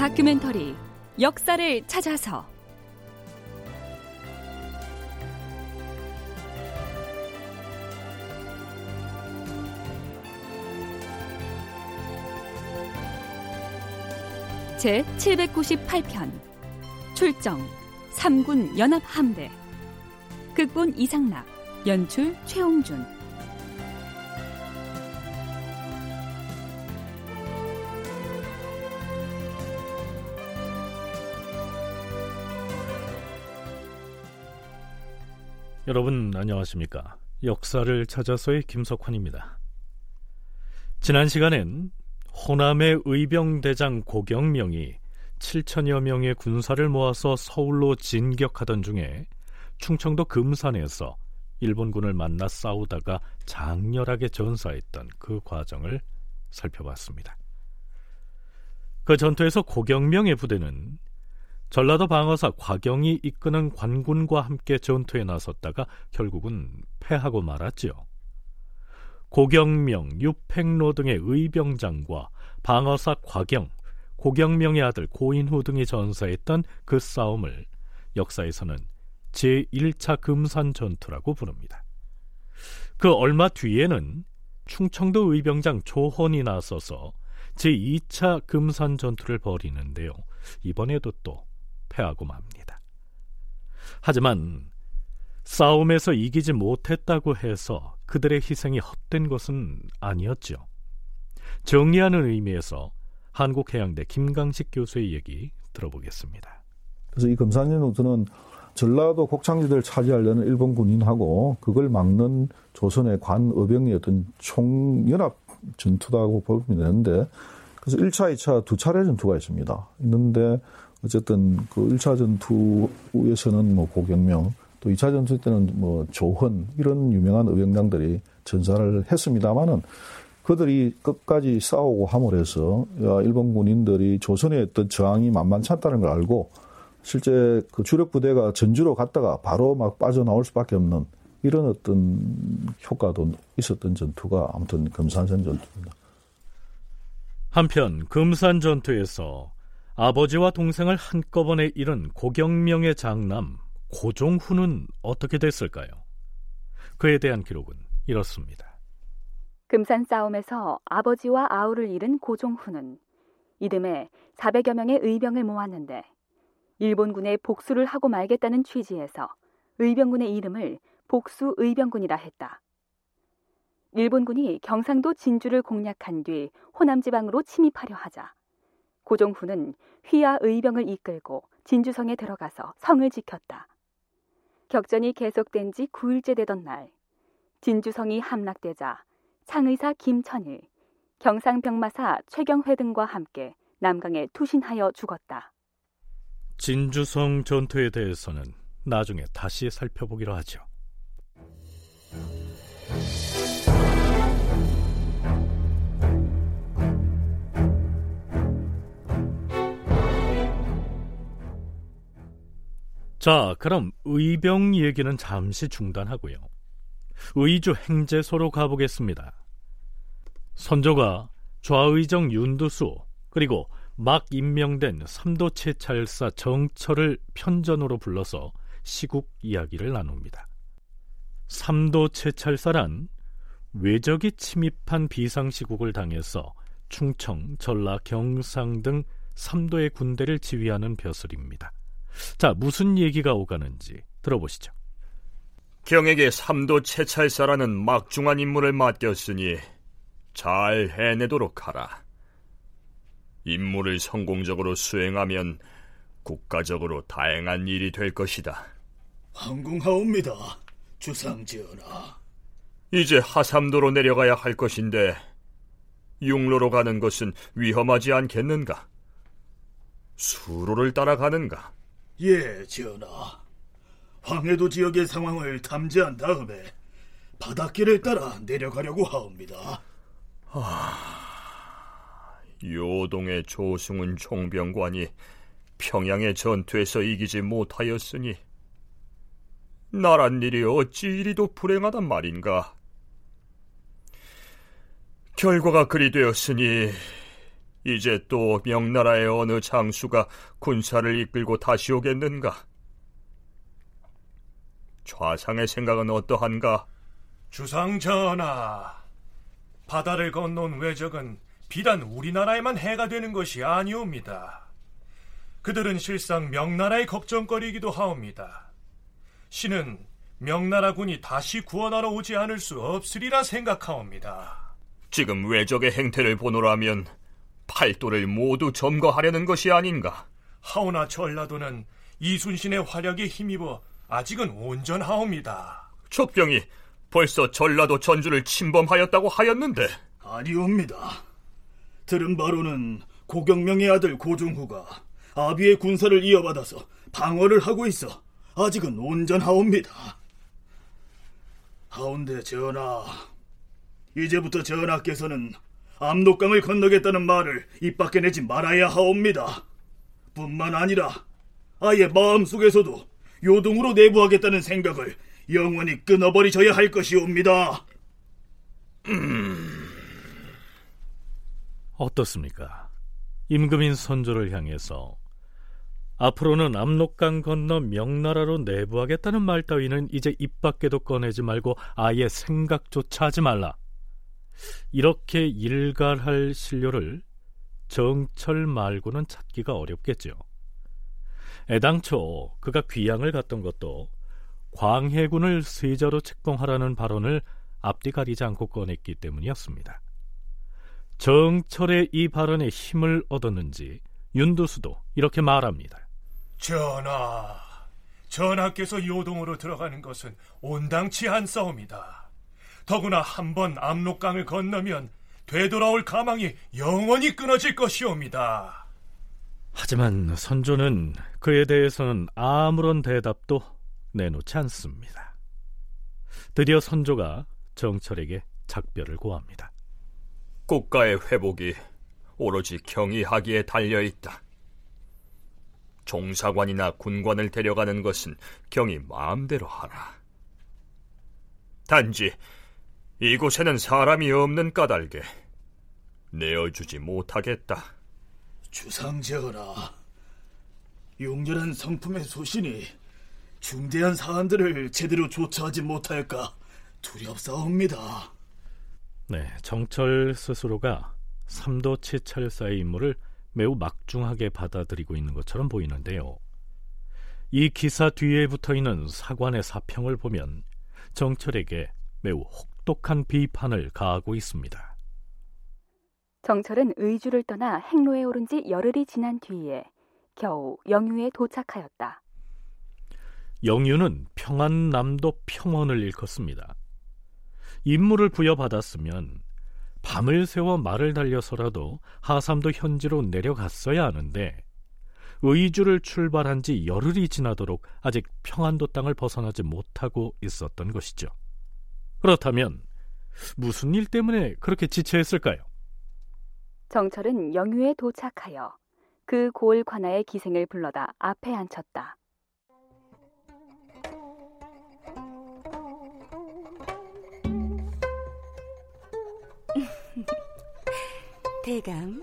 다큐멘터리 역사를 찾아서. 제 798편 출정 3군 연합함대. 극본 이상락 연출 최홍준 여러분 안녕하십니까? 역사를 찾아서의 김석환입니다. 지난 시간엔 호남의 의병대장 고경명이 7천여 명의 군사를 모아서 서울로 진격하던 중에 충청도 금산에서 일본군을 만나 싸우다가 장렬하게 전사했던 그 과정을 살펴봤습니다. 그 전투에서 고경명의 부대는 전라도 방어사 곽영이 이끄는 관군과 함께 전투에 나섰다가 결국은 패하고 말았지요. 고경명, 유팽로 등의 의병장과 방어사 곽영, 고경명의 아들 고인후 등이 전사했던 그 싸움을 역사에서는 제1차 금산 전투라고 부릅니다. 그 얼마 뒤에는 충청도 의병장 조헌이 나서서 제2차 금산 전투를 벌이는데요. 이번에도 또 패하고 맙니다. 하지만 싸움에서 이기지 못했다고 해서 그들의 희생이 헛된 것은 아니었죠. 정리하는 의미에서 한국해양대 김강식 교수의 얘기 들어보겠습니다. 그래서 이 금산연옥도는 전라도 곡창지대를 차지하려는 일본 군인하고 그걸 막는 조선의 어떤 총연합 전투라고 보면 되는데 그래서 1차, 2차 두 차례 전투가 있습니다. 있는데 어쨌든 그 1차 전투에서는 뭐 고경명, 또 2차 전투 때는 뭐 조헌, 이런 유명한 의병장들이 전사를 했습니다만은 그들이 끝까지 싸우고 함으로 해서 일본 군인들이 조선의 어떤 저항이 만만치 않다는 걸 알고 실제 그 주력 부대가 전주로 갔다가 바로 막 빠져나올 수밖에 없는 이런 어떤 효과도 있었던 전투가 아무튼 금산전 전투입니다. 한편 금산 전투에서 아버지와 동생을 한꺼번에 잃은 고경명의 장남 고종훈은 어떻게 됐을까요? 그에 대한 기록은 이렇습니다. 금산 싸움에서 아버지와 아우를 잃은 고종훈은 이듬해 400여 명의 의병을 모았는데 일본군에 복수를 하고 말겠다는 취지에서 의병군의 이름을 복수 의병군이라 했다. 일본군이 경상도 진주를 공략한 뒤 호남 지방으로 침입하려 하자 고종훈은 휘하 의병을 이끌고 진주성에 들어가서 성을 지켰다. 격전이 계속된 지 9일째 되던 날 진주성이 함락되자 창의사 김천일, 경상병마사 최경회 등과 함께 남강에 투신하여 죽었다. 진주성 전투에 대해서는 나중에 다시 살펴보기로 하죠. 자, 그럼 의병 얘기는 잠시 중단하고요. 의주 행제소로 가보겠습니다. 선조가 좌의정 윤두수 그리고 막 임명된 삼도채찰사 정철을 편전으로 불러서 시국 이야기를 나눕니다. 삼도채찰사란 외적이 침입한 비상시국을 당해서 충청, 전라, 경상 등 삼도의 군대를 지휘하는 벼슬입니다. 자, 무슨 얘기가 오가는지 들어보시죠. 경에게 삼도 채찰사라는 막중한 임무를 맡겼으니 잘 해내도록 하라. 임무를 성공적으로 수행하면 국가적으로 다행한 일이 될 것이다. 황궁하옵니다, 주상전하. 이제 하삼도로 내려가야 할 것인데 육로로 가는 것은 위험하지 않겠는가? 수로를 따라가는가? 예, 전하. 황해도 지역의 상황을 탐지한 다음에 바닷길을 따라 내려가려고 하옵니다. 아, 요동의 조승훈 총병관이 평양의 전투에서 이기지 못하였으니 나란 일이 어찌 이리도 불행하단 말인가. 결과가 그리 되었으니 이제 또 명나라의 어느 장수가 군사를 이끌고 다시 오겠는가? 좌상의 생각은 어떠한가? 주상 전하, 바다를 건넌 외적은 비단 우리나라에만 해가 되는 것이 아니옵니다. 그들은 실상 명나라의 걱정거리이기도 하옵니다. 신은 명나라군이 다시 구원하러 오지 않을 수 없으리라 생각하옵니다. 지금 외적의 행태를 보노라면 팔도를 모두 점거하려는 것이 아닌가? 하오나 전라도는 이순신의 활약에 힘입어 아직은 온전하옵니다. 촉병이 벌써 전라도 전주를 침범하였다고 하였는데 아니옵니다. 들은 바로는 고경명의 아들 고종후가 아비의 군사를 이어받아서 방어를 하고 있어 아직은 온전하옵니다. 하운데 전하, 이제부터 전하께서는 압록강을 건너겠다는 말을 입 밖에 내지 말아야 하옵니다. 뿐만 아니라 아예 마음속에서도 요동으로 내부하겠다는 생각을 영원히 끊어버리셔야 할 것이옵니다. 음... 어떻습니까? 임금인 선조를 향해서 앞으로는 압록강 건너 명나라로 내부하겠다는 말 따위는 이제 입 밖에도 꺼내지 말고 아예 생각조차 하지 말라. 이렇게 일갈할 신료를 정철 말고는 찾기가 어렵겠죠. 애당초 그가 귀양을 갔던 것도 광해군을 세자로 책봉하라는 발언을 앞뒤 가리지 않고 꺼냈기 때문이었습니다. 정철의 이 발언에 힘을 얻었는지 윤두수도 이렇게 말합니다. 전하, 전하께서 요동으로 들어가는 것은 온당치 않사옵니다. 더구나 한번 압록강을 건너면 되돌아올 가망이 영원히 끊어질 것이옵니다. 하지만 선조는 그에 대해서는 아무런 대답도 내놓지 않습니다. 드디어 선조가 정철에게 작별을 고합니다. 국가의 회복이 오로지 경의하기에 달려 있다. 종사관이나 군관을 데려가는 것은 경이 마음대로 하라. 단지 이곳에는 사람이 없는 까닭에 내어주지 못하겠다. 주상제어라, 용렬한 성품의 소신이 중대한 사안들을 제대로 조처하지 못할까 두렵사옵니다. 네, 정철 스스로가 삼도치철사의 임무를 매우 막중하게 받아들이고 있는 것처럼 보이는데요. 이 기사 뒤에 붙어 있는 사관의 사평을 보면 정철에게 매우 혹 독한 비판을 가하고 있습니다. 정철은 의주를 떠나 행로에 오른 지 열흘이 지난 뒤에 겨우 영유에 도착하였다. 영유는 평안남도 평원을 일컫습니다. 임무를 부여받았으면 밤을 새워 말을 달려서라도 하삼도 현지로 내려갔어야 하는데 의주를 출발한 지 열흘이 지나도록 아직 평안도 땅을 벗어나지 못하고 있었던 것이죠. 그렇다면 무슨 일 때문에 그렇게 지체했을까요? 정철은 영유에 도착하여 그 고을 관아의 기생을 불러다 앞에 앉혔다. 대감,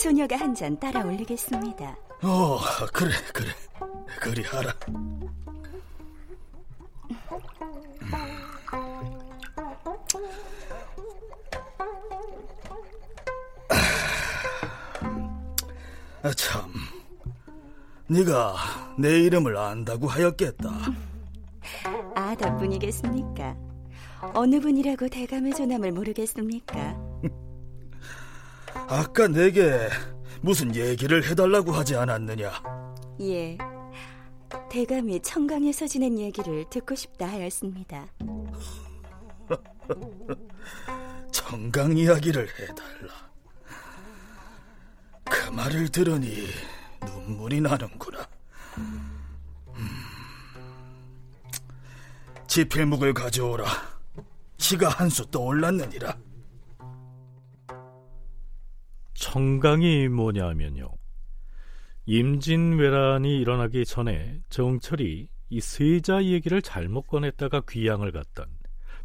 소녀가 한 잔 따라 올리겠습니다. 어, 그래, 그래. 그리 하라. 참, 네가 내 이름을 안다고 하였겠다. 아다 뿐이겠습니까? 어느 분이라고 대감의 조남을 모르겠습니까? 아까 내게 무슨 얘기를 해달라고 하지 않았느냐? 예. 대감이 청강에서 지낸 얘기를 듣고 싶다 하였습니다. 청강 이야기를 해달라. 그 말을 들으니 눈물이 나는구나. 음. 지필묵을 가져오라. 시가 한 수 떠올랐느니라. 청강이 뭐냐면요. 임진왜란이 일어나기 전에 정철이 이 세자 얘기를 잘못 꺼냈다가 귀양을 갔던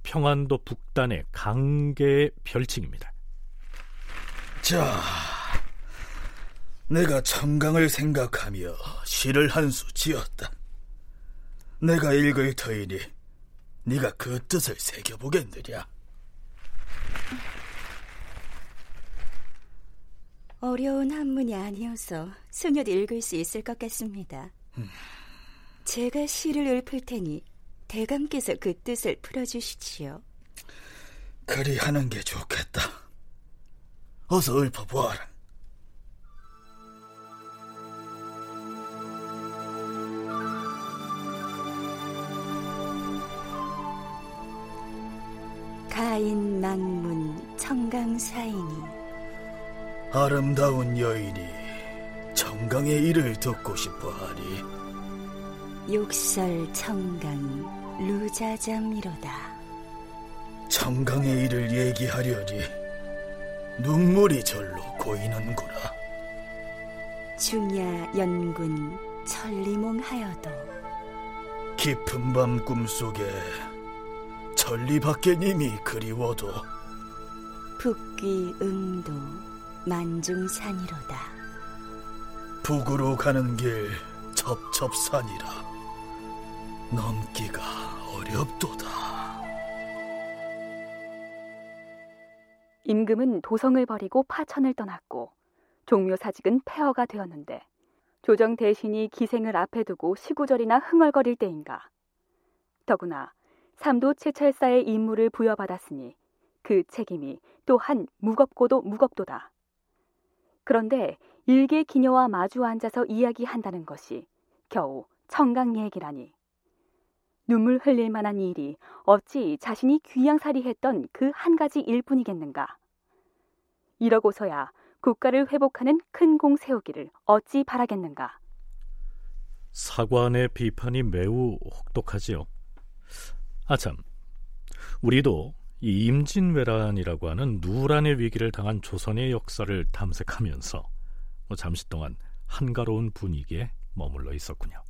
평안도 북단의 강계의 별칭입니다. 자, 내가 청강을 생각하며 시를 한 수 지었다. 내가 읽을 터이니 네가 그 뜻을 새겨보겠느냐? 어려운 한문이 아니어서 소녀도 읽을 수 있을 것 같습니다. 음. 제가 시를 읊을 테니 대감께서 그 뜻을 풀어주시지요. 그리 하는 게 좋겠다. 어서 읊어보아라. 가인 망문 청강사인이 아름다운 여인이 청강의 일을 듣고 싶어하니. 욕설 청강 루자잠이로다. 청강의 일을 얘기하려니 눈물이 절로 고이는구나. 중야 연군 천리몽하여도 깊은 밤 꿈속에 천리밖에님이 그리워도 북귀 응도 만중산이로다. 북으로 가는 길 첩첩산이라 넘기가 어렵도다. 임금은 도성을 버리고 파천을 떠났고 종묘사직은 폐허가 되었는데 조정 대신이 기생을 앞에 두고 시구절이나 흥얼거릴 때인가. 더구나 삼도 최철사의 임무를 부여받았으니 그 책임이 또한 무겁고도 무겁도다. 그런데 일개 기녀와 마주 앉아서 이야기한다는 것이 겨우 청강 얘기라니. 눈물 흘릴 만한 일이 어찌 자신이 귀양살이했던 그 한 가지 일뿐이겠는가. 이러고서야 국가를 회복하는 큰 공 세우기를 어찌 바라겠는가. 사관의 비판이 매우 혹독하지요. 아참, 우리도 이 임진왜란이라고 하는 누란의 위기를 당한 조선의 역사를 탐색하면서 뭐 잠시 동안 한가로운 분위기에 머물러 있었군요.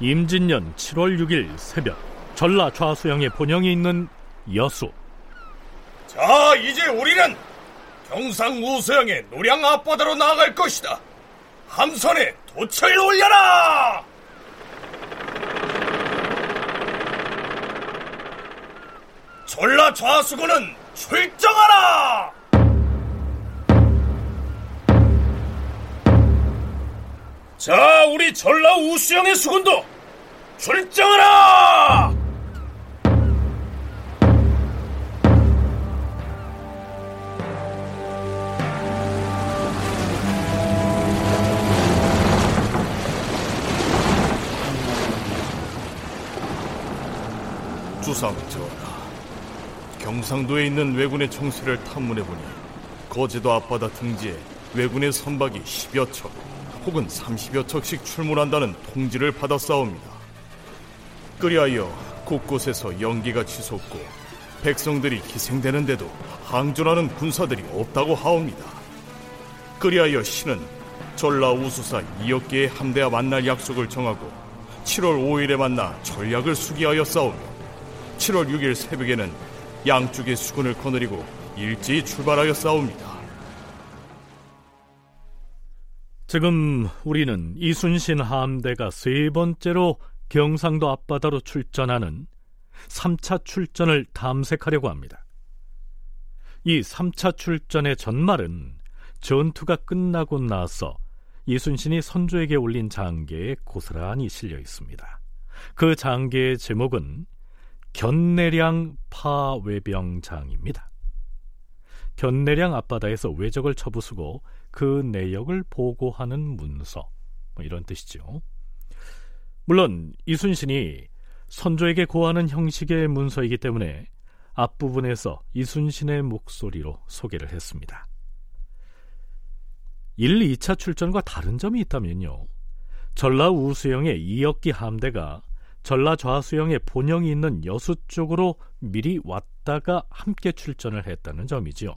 임진년 7월 6일 새벽 전라 좌수영의 본영이 있는 여수. 자, 이제 우리는 경상 우수영의 노량 앞바다로 나아갈 것이다. 함선에 도철 올려라! 전라 좌수군은 출정하라! 자, 우리 전라 우수영의 수군도 출정하라! 경상도에 있는 왜군의 총세를 탐문해보니 거제도 앞바다 등지에 왜군의 선박이 10여 척 혹은 30여 척씩 출몰한다는 통지를 받았사옵니다. 그리하여 곳곳에서 연기가 치솟고 백성들이 희생되는데도 항존하는 군사들이 없다고 하옵니다. 그리하여 신은 전라 우수사 2억 개의 함대와 만날 약속을 정하고 7월 5일에 만나 전략을 수기하여 싸우며 7월 6일 새벽에는 양쪽의 수군을 거느리고 일제히 출발하여 싸웁니다. 지금 우리는 이순신 함대가 세 번째로 경상도 앞바다로 출전하는 3차 출전을 탐색하려고 합니다. 이 3차 출전의 전말은 전투가 끝나고 나서 이순신이 선조에게 올린 장계에 고스란히 실려 있습니다. 그 장계의 제목은 견내량 파외병장입니다. 견내량 앞바다에서 외적을 쳐부수고 그 내역을 보고하는 문서 뭐 이런 뜻이죠. 물론 이순신이 선조에게 고하는 형식의 문서이기 때문에 앞부분에서 이순신의 목소리로 소개를 했습니다. 1, 2차 출전과 다른 점이 있다면요. 전라 우수영의 이역기 함대가 전라 좌수영의 본영이 있는 여수 쪽으로 미리 왔다가 함께 출전을 했다는 점이지요.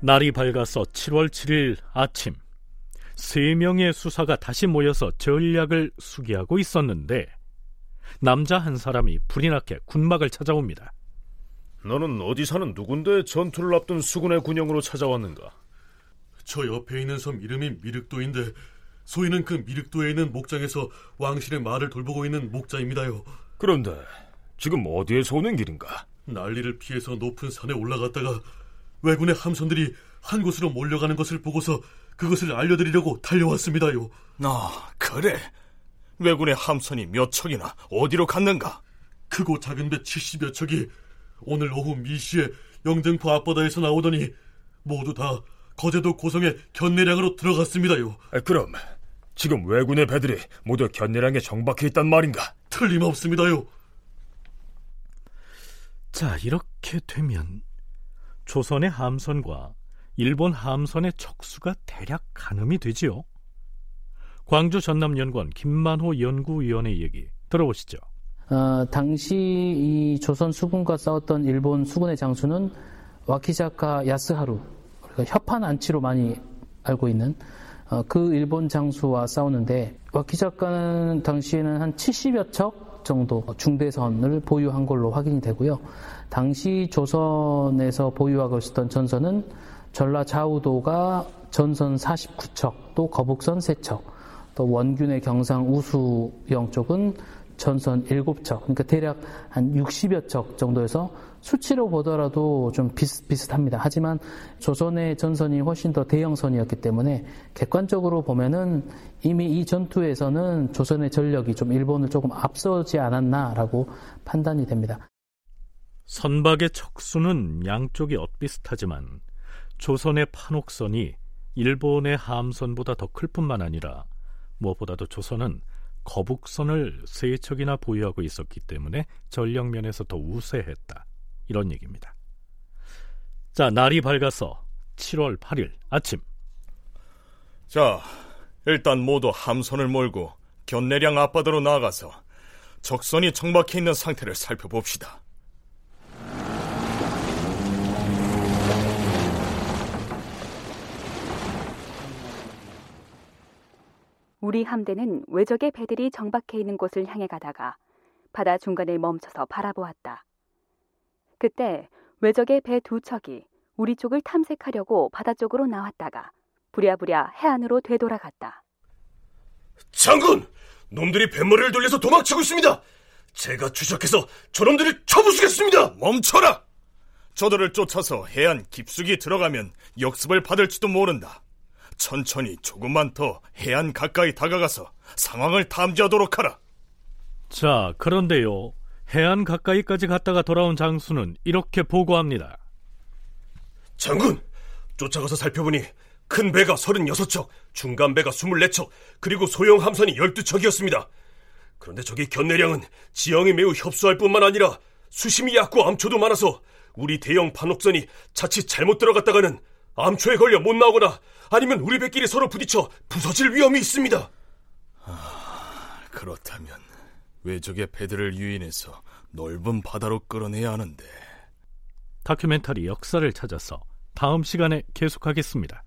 날이 밝아서 7월 7일 아침 세 명의 수사가 다시 모여서 전략을 수기하고 있었는데 남자 한 사람이 불이 났게 군막을 찾아옵니다. 너는 어디 사는 누군데 전투를 앞둔 수군의 군영으로 찾아왔는가? 저 옆에 있는 섬 이름이 미륵도인데 소인은 그 미륵도에 있는 목장에서 왕실의 말을 돌보고 있는 목자입니다요. 그런데 지금 어디에서 오는 길인가? 난리를 피해서 높은 산에 올라갔다가 왜군의 함선들이 한 곳으로 몰려가는 것을 보고서 그것을 알려드리려고 달려왔습니다요. 아, 그래. 왜군의 함선이 몇 척이나 어디로 갔는가? 크고 작은 배 70여 척이 오늘 오후 미시에 영등포 앞바다에서 나오더니 모두 다 거제도 고성의 견내량으로 들어갔습니다요. 아, 그럼 지금 왜군의 배들이 모두 견내량에 정박해 있단 말인가? 틀림없습니다요. 자, 이렇게 되면 조선의 함선과 일본 함선의 척수가 대략 가늠이 되지요. 광주 전남연구원 김만호 연구위원의 얘기 들어보시죠. 어, 당시 이 조선 수군과 싸웠던 일본 수군의 장수는 와키자카 야스하루 그러니까 협판 안치로 많이 알고 있는 어, 그 일본 장수와 싸우는데 와키자카는 당시에는 한 70여 척 정도 중대선을 보유한 걸로 확인이 되고요. 당시 조선에서 보유하고 있었던 전선은 전라 좌우도가 전선 49척, 또 거북선 3척, 또 원균의 경상 우수영 쪽은 전선 7척, 그러니까 대략 한 60여 척 정도에서 수치로 보더라도 좀 비슷비슷합니다. 하지만 조선의 전선이 훨씬 더 대형선이었기 때문에 객관적으로 보면은 이미 이 전투에서는 조선의 전력이 좀 일본을 조금 앞서지 않았나라고 판단이 됩니다. 선박의 척수는 양쪽이 엇비슷하지만 조선의 판옥선이 일본의 함선보다 더 클 뿐만 아니라 무엇보다도 조선은 거북선을 세 척이나 보유하고 있었기 때문에 전력 면에서 더 우세했다. 이런 얘기입니다. 자, 날이 밝아서 7월 8일 아침. 자, 일단 모두 함선을 몰고 견내량 앞바다로 나아가서 적선이 정박해 있는 상태를 살펴봅시다. 우리 함대는 외적의 배들이 정박해 있는 곳을 향해 가다가 바다 중간에 멈춰서 바라보았다. 그때 외적의 배 두 척이 우리 쪽을 탐색하려고 바다 쪽으로 나왔다가 부랴부랴 해안으로 되돌아갔다. 장군! 놈들이 뱃머리를 돌려서 도망치고 있습니다! 제가 추적해서 저놈들을 쳐부수겠습니다! 멈춰라! 저들을 쫓아서 해안 깊숙이 들어가면 역습을 받을지도 모른다. 천천히 조금만 더 해안 가까이 다가가서 상황을 탐지하도록 하라. 자, 그런데요. 해안 가까이까지 갔다가 돌아온 장수는 이렇게 보고합니다. 장군, 쫓아가서 살펴보니 큰 배가 36척, 중간 배가 24척, 그리고 소형 함선이 12척이었습니다. 그런데 저기 견내량은 지형이 매우 협소할 뿐만 아니라 수심이 얕고 암초도 많아서 우리 대형 판옥선이 자칫 잘못 들어갔다가는 암초에 걸려 못 나오거나 아니면 우리 배끼리 서로 부딪혀 부서질 위험이 있습니다. 아, 그렇다면 외적의 배들을 유인해서 넓은 바다로 끌어내야 하는데. 다큐멘터리 역사를 찾아서 다음 시간에 계속하겠습니다.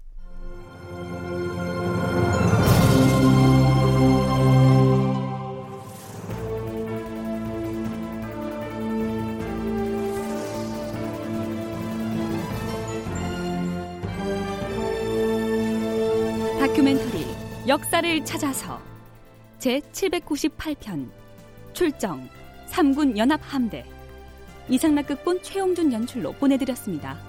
역사를 찾아서 제 798편 출정 3군 연합 함대 이상락극본 최용준 연출로 보내드렸습니다.